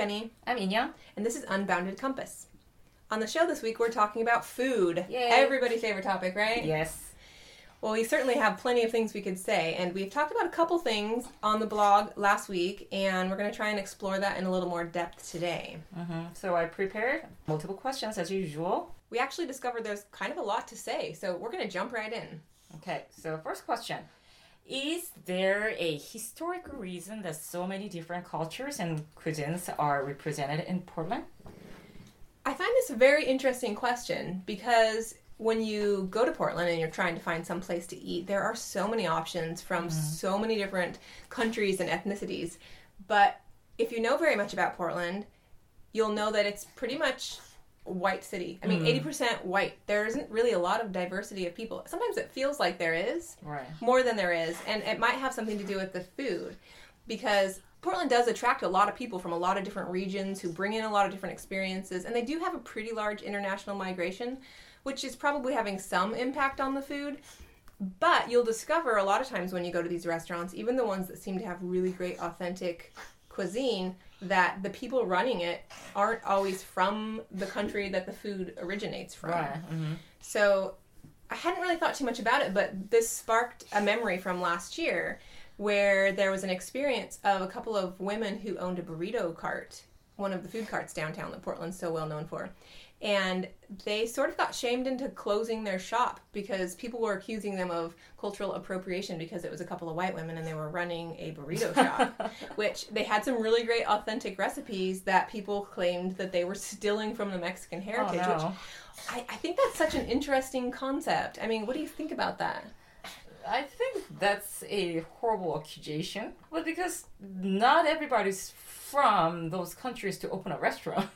Jenny, I'm Inya. and this is Unbounded Compass. On the show this week, we're talking about food. Yay. Everybody's favorite topic, right? Yes. Well, we certainly have plenty of things we could say, and we've talked about a couple things on the blog last week, and we're going to try and explore that in a little more depth today. hmm So I prepared multiple questions as usual. We actually discovered there's kind of a lot to say, so we're going to jump right in. Okay, so first question. Is there a historical reason that so many different cultures and cuisines are represented in Portland? I find this a very interesting question because when you go to Portland and you're trying to find some place to eat, there are so many options from mm-hmm. so many different countries and ethnicities. But if you know very much about Portland, you'll know that it's pretty much white city. I mean, hmm. 80% white. There isn't really a lot of diversity of people. Sometimes it feels like there is Right. more than there is, and it might have something to do with the food because Portland does attract a lot of people from a lot of different regions who bring in a lot of different experiences, and they do have a pretty large international migration, which is probably having some impact on the food. But you'll discover a lot of times when you go to these restaurants, even the ones that seem to have really great authentic cuisine, that the people running it aren't always from the country that the food originates from. Right. hmm So I hadn't really thought too much about it, but this sparked a memory from last year where there was an experience of a couple of women who owned a burrito cart, one of the food carts downtown that Portland's so well known for. And they sort of got shamed into closing their shop because people were accusing them of cultural appropriation because it was a couple of white women and they were running a burrito shop, which they had some really great authentic recipes that people claimed that they were stealing from the Mexican Oh, heritage, which no. I, I think that's such an interesting concept. I mean, what do you think about that? I think that's a horrible accusation. Well, because not everybody's from those countries to open a restaurant.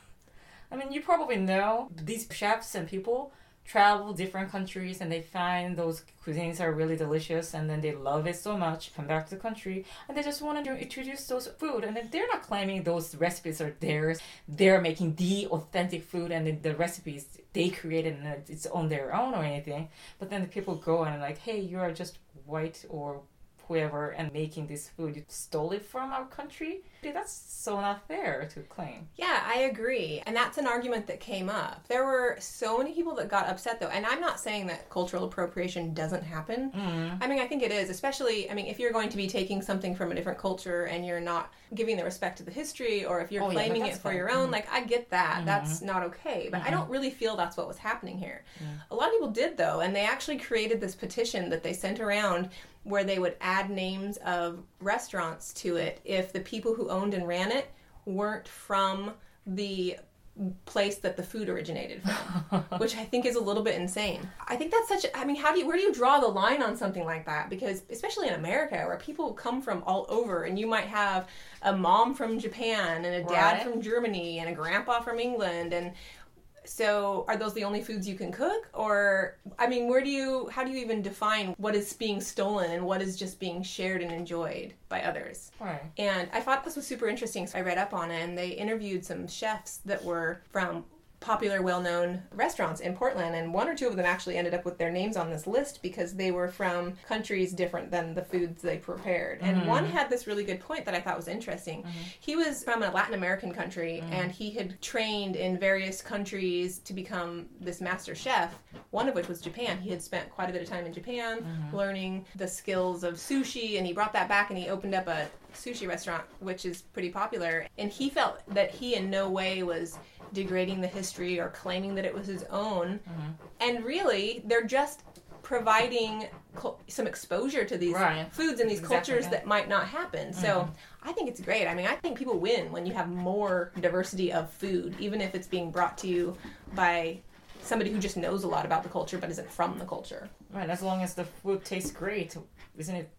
I mean, you probably know these chefs and people travel different countries and they find those cuisines are really delicious and then they love it so much, come back to the country and they just want to introduce those food and then they're not claiming those recipes are theirs. They're making the authentic food and the recipes they created and it's on their own or anything. But then the people go and like, hey, you are just white or whoever and making this food. Stole it from our country. That's so not fair to claim. Yeah, I agree. And that's an argument that came up. There were so many people that got upset, though. And I'm not saying that cultural appropriation doesn't happen. Mm-hmm. I mean, I think it is, especially, I mean, if you're going to be taking something from a different culture and you're not giving the respect to the history, or if you're Oh, yeah, claiming it for fine. your own, mm-hmm. like, I get that. Mm-hmm. That's not okay. But I don't really feel that's what was happening here. A lot of people did, though. And they actually created this petition that they sent around where they would add names of restaurants to it if the people who owned and ran it weren't from the place that the food originated from which i think is a little bit insane i think that's such a, i mean how do you where do you draw the line on something like that because especially in america where people come from all over and you might have a mom from japan and a dad Right. from germany and a grandpa from england and so are those the only foods you can cook or i mean where do you how do you even define what is being stolen and what is just being shared and enjoyed by others Right. and i thought this was super interesting so i read up on it and they interviewed some chefs that were from popular well-known restaurants in portland and one or two of them actually ended up with their names on this list because they were from countries different than the foods they prepared. And mm-hmm. one had this really good point that i thought was interesting. Mm-hmm. He was from a latin american country mm-hmm. and he had trained in various countries to become this master chef one of which was japan. He had spent quite a bit of time in japan learning the skills of sushi and he brought that back and he opened up a sushi restaurant which is pretty popular. And he felt that he in no way was degrading the history or claiming that it was his own mm-hmm. and really they're just providing some exposure to these Right. foods and these Exactly, cultures yeah. that might not happen so mm-hmm. i think it's great i mean i think people win when you have more diversity of food even if it's being brought to you by somebody who just knows a lot about the culture but isn't from the culture Right. As long as the food tastes great, isn't it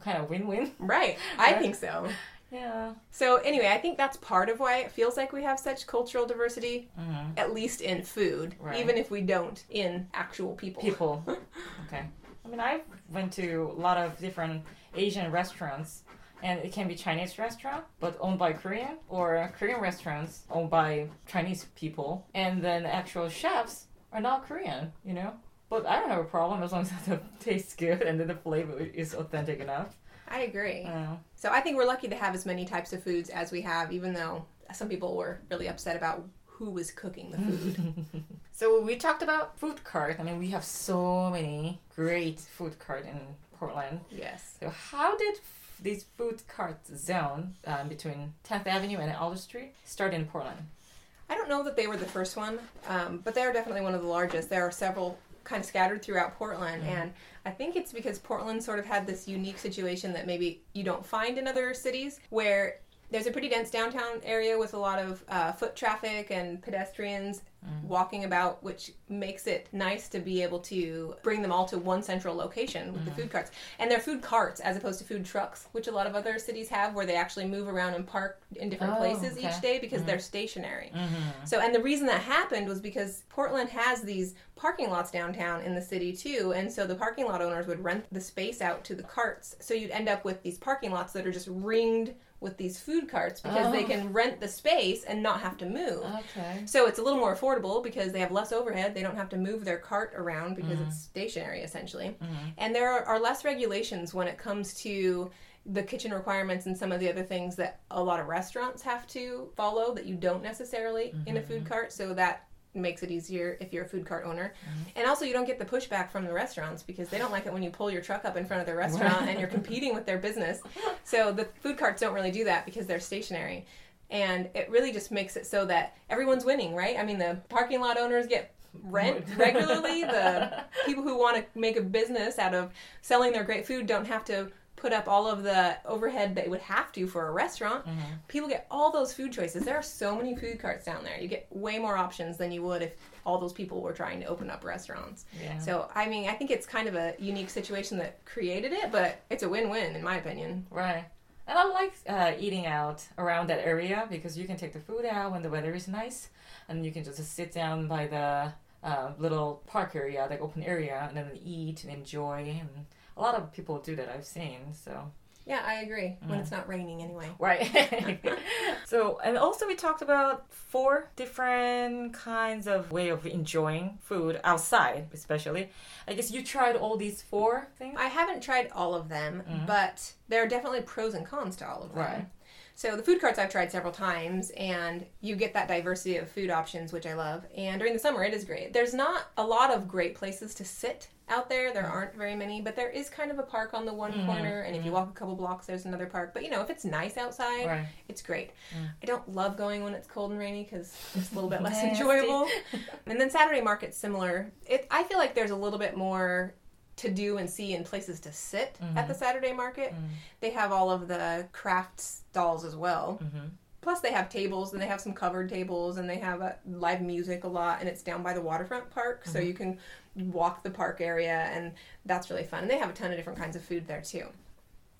kind of win-win? right i Right. think so Yeah. So anyway, I think that's part of why it feels like we have such cultural diversity, Mhm. at least in food, Right. even if we don't in actual people. People. okay. I mean, I went to a lot of different Asian restaurants, and it can be Chinese restaurant, but owned by Korean, or Korean restaurants owned by Chinese people, and then actual chefs are not Korean. You know. But I don't have a problem as long as the tastes good and then the flavor is authentic enough. I agree. Uh, So I think we're lucky to have as many types of foods as we have, even though some people were really upset about who was cooking the food. So we talked about food cart. I mean, we have so many great food cart in Portland. yes. So how did f- this food cart zone um, between 10th Avenue and Alder Street start in Portland? I don't know that they were the first one, um, but they are definitely one of the largest. There are several kind of scattered throughout Portland, and I think it's because Portland sort of had this unique situation that maybe you don't find in other cities, where there's a pretty dense downtown area with a lot of uh, foot traffic and pedestrians Mm. walking about, which makes it nice to be able to bring them all to one central location with the mm. food carts. And they're food carts as opposed to food trucks, which a lot of other cities have, where they actually move around and park in different Oh, places okay. each day because mm. they're stationary. Mm-hmm. So, and the reason that happened was because Portland has these parking lots downtown in the city too, and so the parking lot owners would rent the space out to the carts. So you'd end up with these parking lots that are just ringed with these food carts because they Oh. can rent the space and not have to move. Okay. So it's a little more affordable because they have less overhead. They don't have to move their cart around because mm-hmm. it's stationary essentially. Mm-hmm. And there are, are less regulations when it comes to the kitchen requirements and some of the other things that a lot of restaurants have to follow that you don't necessarily in a food mm-hmm. cart. So that makes it easier if you're a food cart owner. Mm-hmm. And also you don't get the pushback from the restaurants because they don't like it when you pull your truck up in front of their restaurant and you're competing with their business. So the food carts don't really do that because they're stationary. And it really just makes it so that everyone's winning, right? I mean, the parking lot owners get rent regularly. The people who want to make a business out of selling their great food don't have to put up all of the overhead they would have to for a restaurant. People get all those food choices. There are so many food carts down there. You get way more options than you would if all those people were trying to open up restaurants. Yeah. So, I mean, I think it's kind of a unique situation that created it, but it's a win-win in my opinion. Right. And I like uh, eating out around that area because you can take the food out when the weather is nice, and you can just sit down by the uh, little park area, like open area, and then eat and enjoy. And a lot of people do that I've seen. So Yeah, I agree. When it's mm. not raining anyway. right. so and also we talked about four different kinds of way of enjoying food outside, especially. I guess you tried all these four things. I haven't tried all of them, mm-hmm. but there are definitely pros and cons to all of them. Right. So the food carts I've tried several times, and you get that diversity of food options, which I love. And during the summer, it is great. There's not a lot of great places to sit out there. There aren't very many, but there is kind of a park on the one mm-hmm. corner, and if you mm-hmm. walk a couple blocks, there's another park. But you know, if it's nice outside, Right. it's great. Mm. I don't love going when it's cold and rainy because it's a little bit less enjoyable. and then Saturday market's similar. It I feel like there's a little bit more to do and see and places to sit at the mm-hmm. Saturday market. Mm. They have all of the craft stalls as well. Plus, they have tables and they have some covered tables and they have uh, live music a lot. And it's down by the waterfront park, so you can walk the park area, and that's really fun. And they have a ton of different kinds of food there too.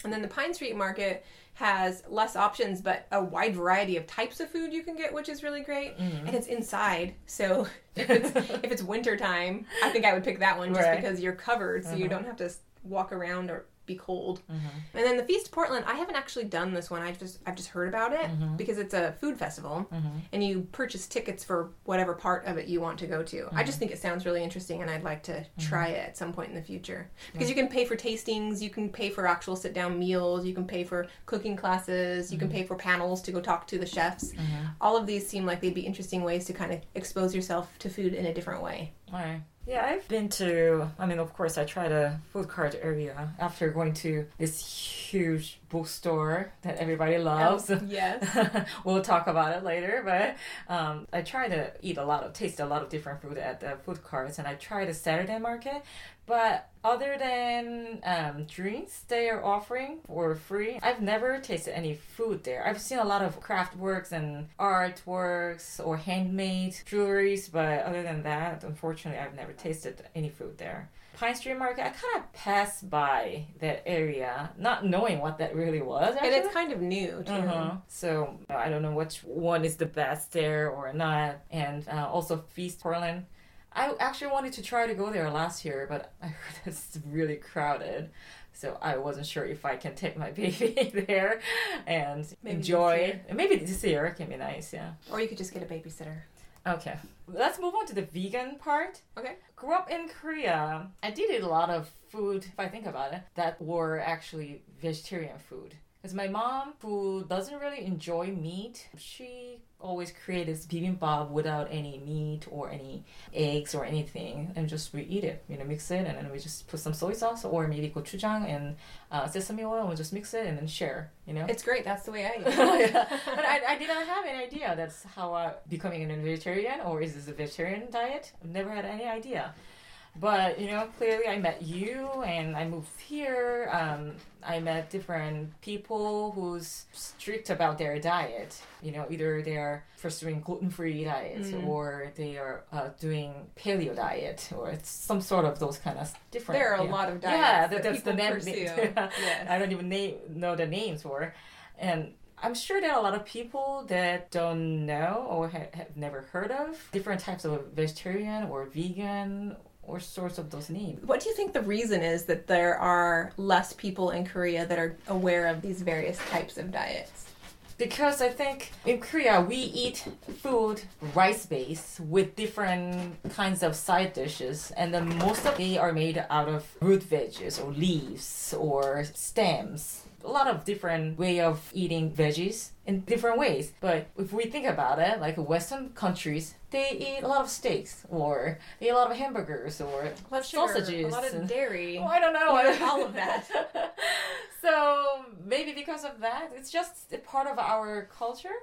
And then the Pine Street Market has less options, but a wide variety of types of food you can get, which is really great. Mm-hmm. And it's inside, so if it's if it's winter time, I think I would pick that one just Right. because you're covered, so you mm-hmm. don't have to walk around or be cold. Mm-hmm. And then the Feast of Portland, I haven't actually done this one. I've just I've just heard about it mm-hmm. because it's a food festival, mm-hmm. and you purchase tickets for whatever part of it you want to go to. I just think it sounds really interesting, and I'd like to try it at some point in the future because you can pay for tastings, you can pay for actual sit down meals, you can pay for cooking classes, you can pay for panels to go talk to the chefs. All of these seem like they'd be interesting ways to kind of expose yourself to food in a different way. Right. Yeah, I've been to, I mean, of course, I tried a food cart area after going to this huge bookstore that everybody loves. yes. we'll talk about it later, but um, I try to eat a lot of, taste a lot of different food at the food carts, and I tried a Saturday market. But other than um, drinks they are offering for free, I've never tasted any food there. I've seen a lot of craft works and artworks or handmade jewelries, but other than that, unfortunately, I've never tasted any food there. Pine Street Market, I kind of passed by that area, not knowing what that really was. And it's kind of new too. Uh-huh. So I don't know which one is the best there or not. And uh, also Feast Portland. I actually wanted to try to go there last year, but I heard it's really crowded. So I wasn't sure if I can take my baby there and Maybe enjoy. this. Maybe this year can be nice, yeah. Or you could just get a babysitter. Okay. Let's move on to the vegan part. Okay. Grew up in Korea. I did eat a lot of food, if I think about it, that were actually vegetarian food. Because my mom, who doesn't really enjoy meat, she always created bibimbap without any meat or any eggs or anything, and just we eat it. You know, mix it, and then we just put some soy sauce or maybe gochujang and uh, sesame oil, and we just mix it and then share. You know. It's great. That's the way I eat. but I, I did not have any idea that's how I becoming a vegetarian or is this a vegetarian diet? I've never had any idea. But you know, clearly I met you, and I moved here. Um, I met different people who's strict about their diet. You know, either they are pursuing gluten-free diets Mm. or they are uh, doing paleo diet or it's some sort of those kind of different. There are a yeah. lot of diets Yeah, that that, that's the people name. pursue. Yes. I don't even name, know the names for, and I'm sure there are a lot of people that don't know or ha- have never heard of different types of vegetarian or vegan or source of those names. What do you think the reason is that there are less people in Korea that are aware of these various types of diets? Because I think in Korea we eat food rice based with different kinds of side dishes, and then most of they are made out of root veggies or leaves or stems. A lot of different way of eating veggies in different ways. But if we think about it, like Western countries, they eat a lot of steaks or they eat a lot of hamburgers or A lot of sugar, sausages. a lot of and- dairy. Oh, I don't know. Yeah, all of that. so maybe because of that, it's just a part of our culture.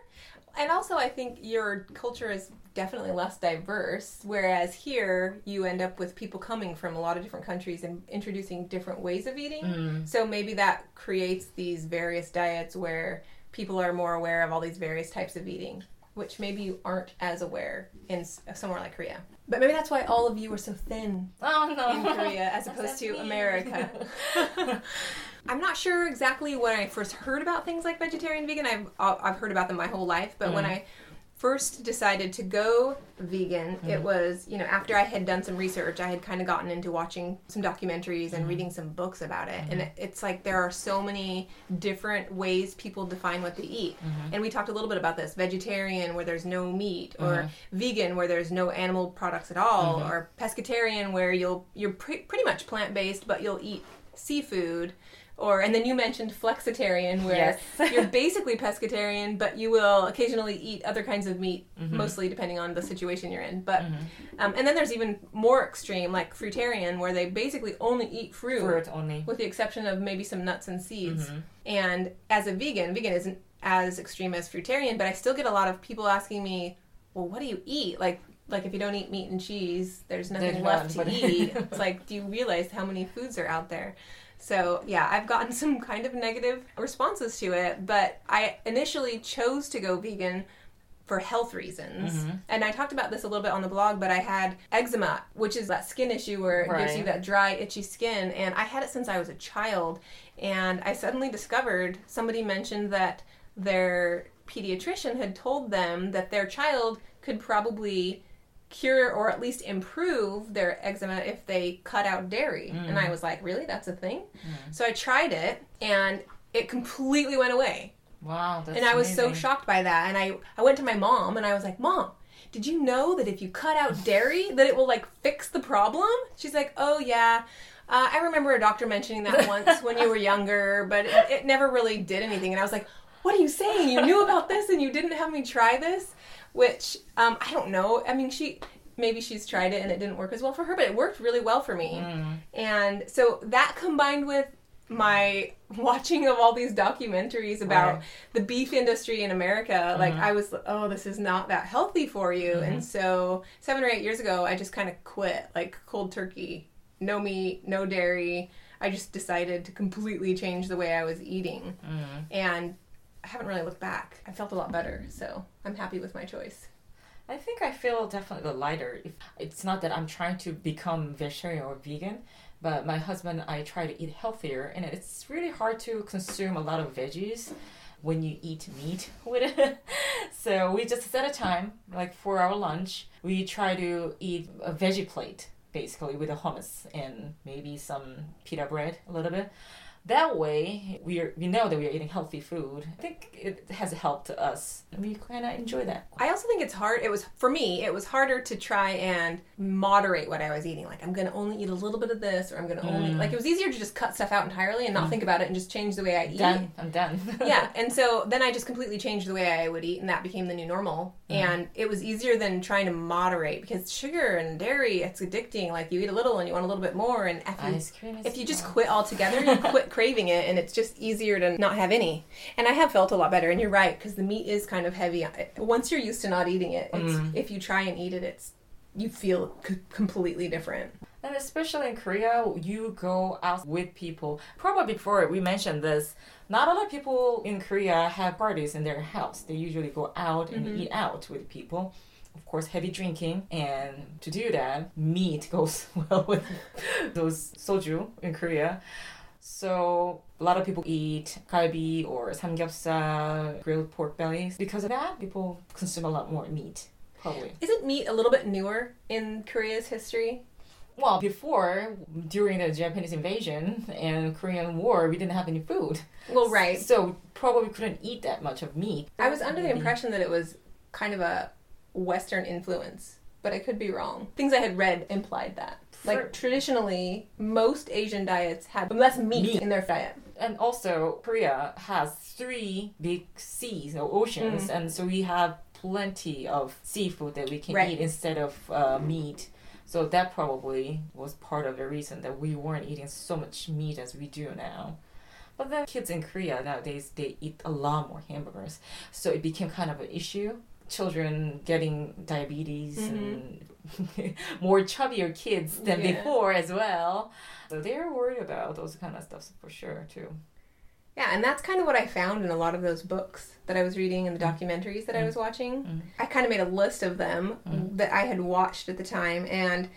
And also, I think your culture is definitely less diverse, whereas here you end up with people coming from a lot of different countries and introducing different ways of eating. Mm. So maybe that creates these various diets where people are more aware of all these various types of eating, which maybe you aren't as aware in somewhere like Korea. But maybe that's why all of you are so thin Oh no! in Korea as opposed to. America. I'm not sure exactly when I first heard about things like vegetarian, vegan. I've I've heard about them my whole life, but when Mm. I first decided to go vegan, Mm-hmm. it was you know after I had done some research, I had kind of gotten into watching some documentaries Mm-hmm. and reading some books about it, and it, it's like there are so many different ways people define what they eat. Mm-hmm. And we talked a little bit about this: vegetarian, where there's no meat, or Mm-hmm. vegan, where there's no animal products at all, or pescatarian, where you'll you're pre- pretty much plant based, but you'll eat seafood. Or and then you mentioned flexitarian, where Yes. you're basically pescatarian, but you will occasionally eat other kinds of meat, Mm-hmm. mostly depending on the situation you're in. But um, and then there's even more extreme, like fruitarian, where they basically only eat fruit, Fruit only. with the exception of maybe some nuts and seeds. Mm-hmm. And as a vegan, vegan isn't as extreme as fruitarian, but I still get a lot of people asking me, "Well, what do you eat?" Like like if you don't eat meat and cheese, there's nothing There's left none, to but- eat. It's like, do you realize how many foods are out there? So yeah, I've gotten some kind of negative responses to it, but I initially chose to go vegan for health reasons. Mm-hmm. And I talked about this a little bit on the blog, but I had eczema, which is that skin issue where it gives you that dry, itchy skin. And I had it since I was a child. And I suddenly discovered somebody mentioned that their pediatrician had told them that their child could probably cure or at least improve their eczema if they cut out dairy. And I was like, really? That's a thing? So I tried it and it completely went away Wow, that's and I was so shocked by that. And I, I went to my mom and I was like, Mom, did you know that if you cut out dairy, that it will like fix the problem? She's like, Oh yeah. Uh, I remember a doctor mentioning that once when you were younger, but it, it never really did anything. And I was like, What are you saying? You knew about this and you didn't have me try this? Which um, I don't know. I mean, she maybe she's tried it and it didn't work as well for her, but it worked really well for me. Mm. And so that combined with my watching of all these documentaries about Right. the beef industry in America, like mm-hmm. I was, oh, this is not that healthy for you. Mm-hmm. And so seven or eight years ago, I just kind of quit, like cold turkey, no meat, no dairy. I just decided to completely change the way I was eating. Mm. And I haven't really looked back. I felt a lot better. So I'm happy with my choice. I think I feel definitely lighter. If it's not that I'm trying to become vegetarian or vegan, but my husband and I try to eat healthier, and it's really hard to consume a lot of veggies when you eat meat with it. so we just set a time, like for our lunch, we try to eat a veggie plate basically with a hummus and maybe some pita bread a little bit. That way we are, we know that we are eating healthy food. I think it has helped us. We kind of enjoy that. I also think it's hard. It was for me. It was harder to try and moderate what I was eating. Like I'm going to only eat a little bit of this, or I'm going to only mm. like it was easier to just cut stuff out entirely and not mm. think about it and just change the way I eat. Done. I'm done. yeah, and so then I just completely changed the way I would eat, and that became the new normal. Mm. And it was easier than trying to moderate because sugar and dairy, it's addicting. Like you eat a little and you want a little bit more, and if you, Ice cream is if you just quit altogether, you quit craving it, and it's just easier to not have any. And I have felt a lot better. And you're right because the meat is kind of heavy. Once you're used to not eating it, it's, mm. if you try and eat it, it's you feel c- completely different. And especially in Korea, you go out with people. Probably before we mentioned this, not a lot of people in Korea have parties in their house. They usually go out and mm-hmm. eat out with people. Of course, heavy drinking, and to do that, meat goes well with those soju in Korea. So a lot of people eat galbi or samgyeopsal, grilled pork bellies. Because of that, people consume a lot more meat. Probably. Isn't meat a little bit newer in Korea's history? Well, before, during the Japanese invasion and Korean War, we didn't have any food. Well, right. So probably couldn't eat that much of meat. I was under the impression that it was kind of a Western influence, but I could be wrong. Things I had read implied that. For- Like traditionally, most Asian diets had less meat, Meat. in their diet. And also, Korea has three big seas or oceans, and so we have plenty of seafood that we can Right. eat instead of uh, meat. So that probably was part of the reason that we weren't eating so much meat as we do now. But then kids in Korea nowadays they eat a lot more hamburgers, so it became kind of an issue. Children getting diabetes mm-hmm. and more chubbier kids than Yeah. before as well. So they're worried about those kind of stuff for sure too. Yeah, and that's kind of what I found in a lot of those books that I was reading and the mm. documentaries that I mm. was watching. Mm. I kind of made a list of them mm. that I had watched at the time, and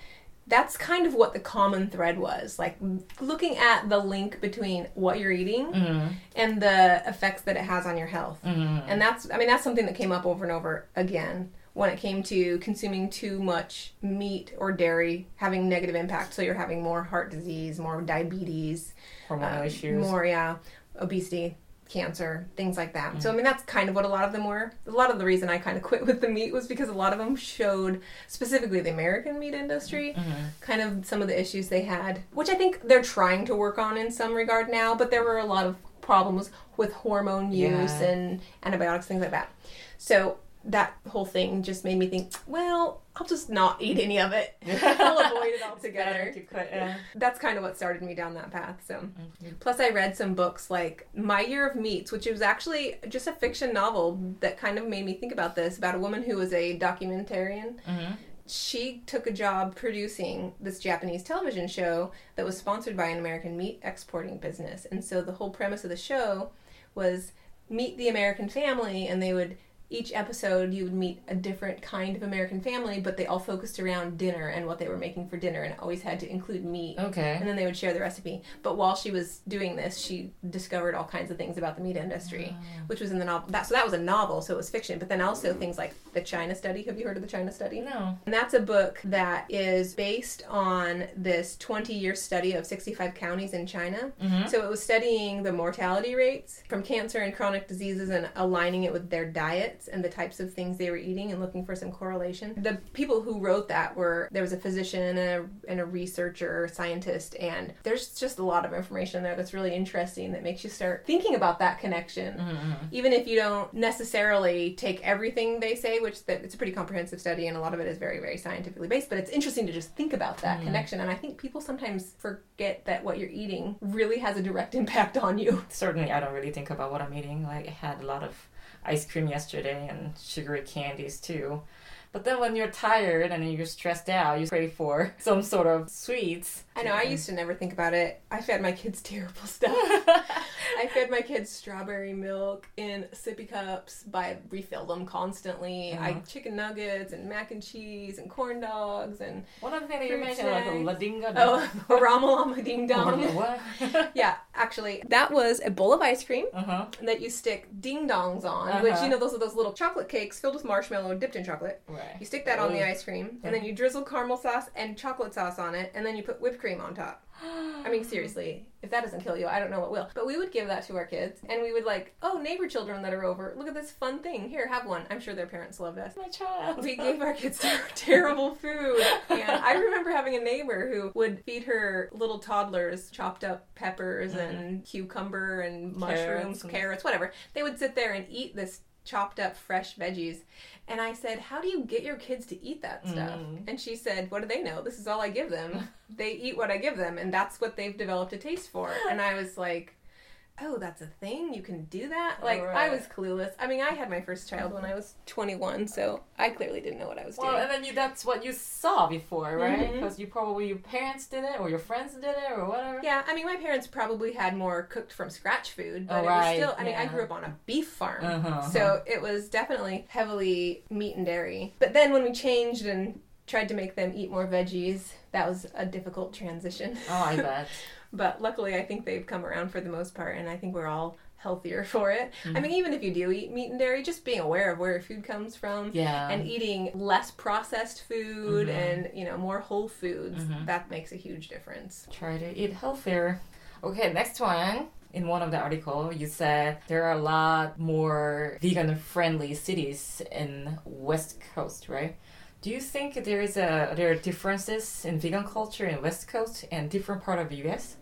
that's kind of what the common thread was. Like looking at the link between what you're eating Mm. and the effects that it has on your health. Mm. And that's, I mean, that's something that came up over and over again when it came to consuming too much meat or dairy having negative impact. So you're having more heart disease, more diabetes, Hormonal uh, issues. more, yeah, obesity, cancer, things like that. So, I mm. mean, that's kind of what a lot of them were. A lot of the reason I kind of quit with the meat was because a lot of them showed, specifically the American meat industry, mm-hmm. kind of some of the issues they had, which I think they're trying to work on in some regard now, but there were a lot of problems with hormone use Yeah. and antibiotics, things like that. So, that whole thing just made me think, well, I'll just not eat any of it. I'll avoid it altogether to quit, yeah. that's kind of what started me down that path. So, Mm-hmm. plus I read some books like My Year of Meats, which was actually just a fiction novel that kind of made me think about this about a woman who was a documentarian. Mhm. She took a job producing this Japanese television show that was sponsored by an American meat exporting business. And so the whole premise of the show was meet the American family and they would each episode you would meet a different kind of American family, but they all focused around dinner and what they were making for dinner and always had to include meat Okay. and then they would share the recipe. But while she was doing this, she discovered all kinds of things about the meat industry, which was in the novel. That so that was a novel, so it was fiction. But then also things like the China Study. Have you heard of the China Study? No. And that's a book that is based on this 20-year study of 65 counties in China. Mhm. So it was studying the mortality rates from cancer and chronic diseases and aligning it with their diets and the types of things they were eating and looking for some correlation. The people who wrote that were there was a physician and a, and a researcher, scientist, and there's just a lot of information there that's really interesting that makes you start thinking about that connection. Mm-hmm. Even if you don't necessarily take everything they say, which that it's a pretty comprehensive study and a lot of it is very very scientifically based, but it's interesting to just think about that mm-hmm. connection. And I think people sometimes forget that what you're eating really has a direct impact on you. Certainly, I don't really think about what I'm eating. Like, I had a lot of ice cream yesterday and sugary candies too. But then when you're tired and you're stressed out, you crave for some sort of sweets. I know I used to never think about it. I fed my kids terrible stuff. I fed my kids strawberry milk in sippy cups. By refill them constantly. I Uh-huh. chicken nuggets and mac and cheese and corn dogs and One other thing that you mentioned, like a oh, ramalama ding dong. what? Yeah, actually, that was a bowl of ice cream uh huh. that you stick ding dongs on, which Uh-huh. you know those are those little chocolate cakes filled with marshmallow dipped in chocolate. Right. You stick that on the mm. ice cream, and then you drizzle caramel sauce and chocolate sauce on it, and then you put whipped cream on top. I mean, seriously, if that doesn't kill you, I don't know what will. But we would give that to our kids, and we would like, oh, neighbor children that are over, look at this fun thing. Here, have one. I'm sure their parents loved us. My child. We gave our kids terrible food, and I remember having a neighbor who would feed her little toddlers chopped up peppers mm-hmm. and cucumber and mushrooms, and- carrots, whatever. They would sit there and eat this chopped up fresh veggies. And I said, How do you get your kids to eat that stuff? Mm-hmm. And she said, What do they know? This is all I give them. they eat what I give them, and that's what they've developed a taste for. And I was like, Oh, that's a thing? You can do that? Like, I was clueless. I mean, I had my first child when I was 21, so I clearly didn't know what I was Well, doing. Well, and then you, that's what you saw before, right? Mhm. Because you probably your parents did it or your friends did it or whatever. Yeah, I mean, my parents probably had more cooked from scratch food, but Oh, it was still, I mean, I grew up on a beef farm. Uh-huh, So it was definitely heavily meat and dairy. But then when we changed and tried to make them eat more veggies, that was a difficult transition. Oh, I bet. But luckily, I think they've come around for the most part, and I think we're all healthier for it. I mean, even if you do eat meat and dairy, just being aware of where your food comes from. Yeah. And eating less processed food Mhm. and you know more whole foods Mhm. that makes a huge difference. Try to eat healthier. Okay, next one. In one of the article, you said there are a lot more vegan-friendly cities in West Coast, right? Do you think there is a there are differences in vegan culture in West Coast and different part of the U.S.?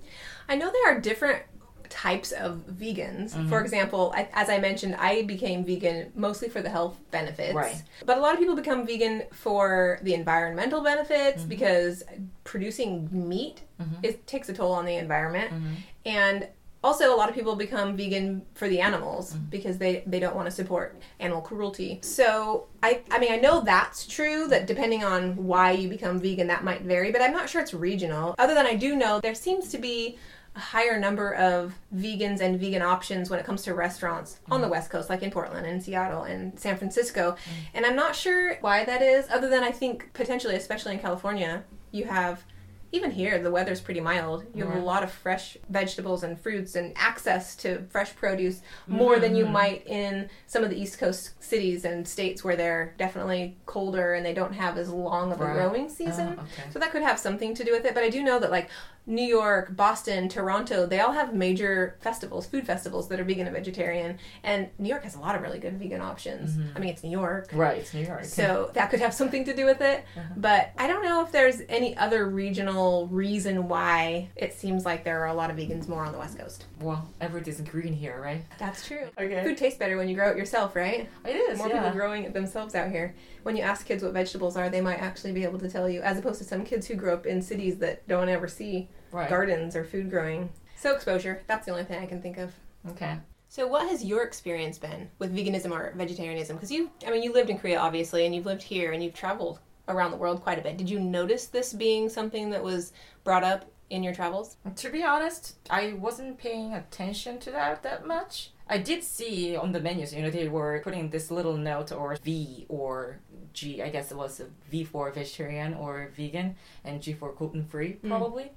I know there are different types of vegans. Mm-hmm. For example, I, as I mentioned, I became vegan mostly for the health benefits. Right. But a lot of people become vegan for the environmental benefits Mm-hmm. because producing meat it takes a toll on the environment. Mm-hmm. And also a lot of people become vegan for the animals Mm-hmm. because they, they don't want to support animal cruelty. So I I mean I know that's true that depending on why you become vegan that might vary, but I'm not sure it's regional. Other than I do know there seems to be a higher number of vegans and vegan options when it comes to restaurants on the West Coast, like in Portland and Seattle and San Francisco. And I'm not sure why that is, other than I think potentially, especially in California, you have even here the weather's pretty mild you have a lot of fresh vegetables and fruits and access to fresh produce more than you mm-hmm. might in some of the east coast cities and states where they're definitely colder and they don't have as long of a Right. growing season Oh, okay. so that could have something to do with it but i do know that like new york boston toronto they all have major festivals food festivals that are vegan and vegetarian and new york has a lot of really good vegan options mm-hmm. i mean it's new york Right, it's New York. so that could have something to do with it. Uh-huh. But I don't know if there's any other regional reason why it seems like there are a lot of vegans more on the West Coast. Well, everything's green here, right? That's true. Okay. Food tastes better when you grow it yourself, right? It is. More yeah. people growing it themselves out here. When you ask kids what vegetables are, they might actually be able to tell you, as opposed to some kids who grew up in cities that don't ever see right. gardens or food growing. So exposure, that's the only thing I can think of. Okay. So, what has your experience been with veganism or vegetarianism? Because you, I mean, you lived in Korea, obviously, and you've lived here and you've traveled around the world quite a bit. Did you notice this being something that was brought up in your travels? To be honest, I wasn't paying attention to that that much. I did see on the menus, you know, they were putting this little note or V or G, I guess it was a V for vegetarian or vegan, and G for gluten free, mm. probably.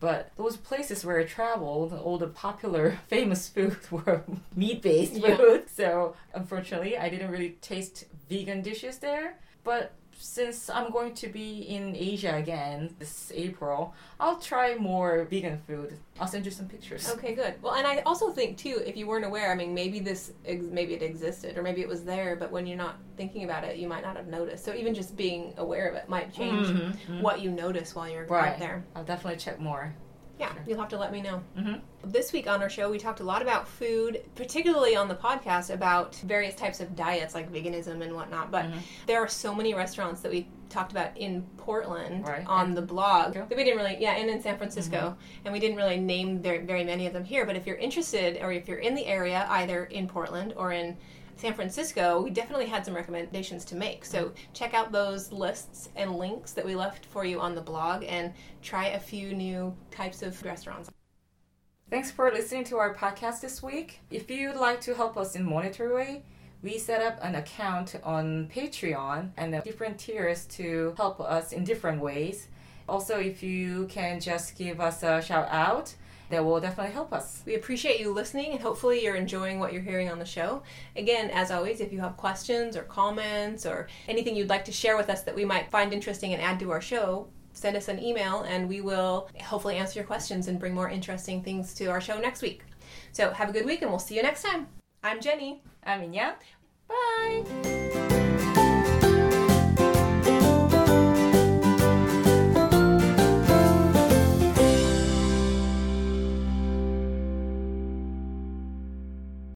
But those places where I traveled, all the popular famous food were meat based Yeah. food. So unfortunately, I didn't really taste vegan dishes there. But since I'm going to be in Asia again this April, I'll try more vegan food. I'll send you some pictures. Okay, good. Well, and I also think too, if you weren't aware, I mean, maybe this, ex- maybe it existed, or maybe it was there, but when you're not thinking about it, you might not have noticed. So even just being aware of it might change Mhm, what you notice while you're Right. out there. I'll definitely check more. Yeah, you'll have to let me know. Mhm. This week on our show, we talked a lot about food, particularly on the podcast about various types of diets like veganism and whatnot. But Mm-hmm. there are so many restaurants that we talked about in Portland Right. on the blog that we didn't really, yeah, and in San Francisco, Mm-hmm. and we didn't really name very, very many of them here. But if you're interested, or if you're in the area, either in Portland or in San Francisco, we definitely had some recommendations to make. So check out those lists and links that we left for you on the blog and try a few new types of restaurants. Thanks for listening to our podcast this week. If you'd like to help us in monetary way, we set up an account on Patreon and different tiers to help us in different ways. Also, if you can just give us a shout out, that will definitely help us. We appreciate you listening and hopefully you're enjoying what you're hearing on the show. Again, as always, if you have questions or comments or anything you'd like to share with us that we might find interesting and add to our show, send us an email and we will hopefully answer your questions and bring more interesting things to our show next week. So have a good week and we'll see you next time. I'm Jenny. I'm yeah. Bye.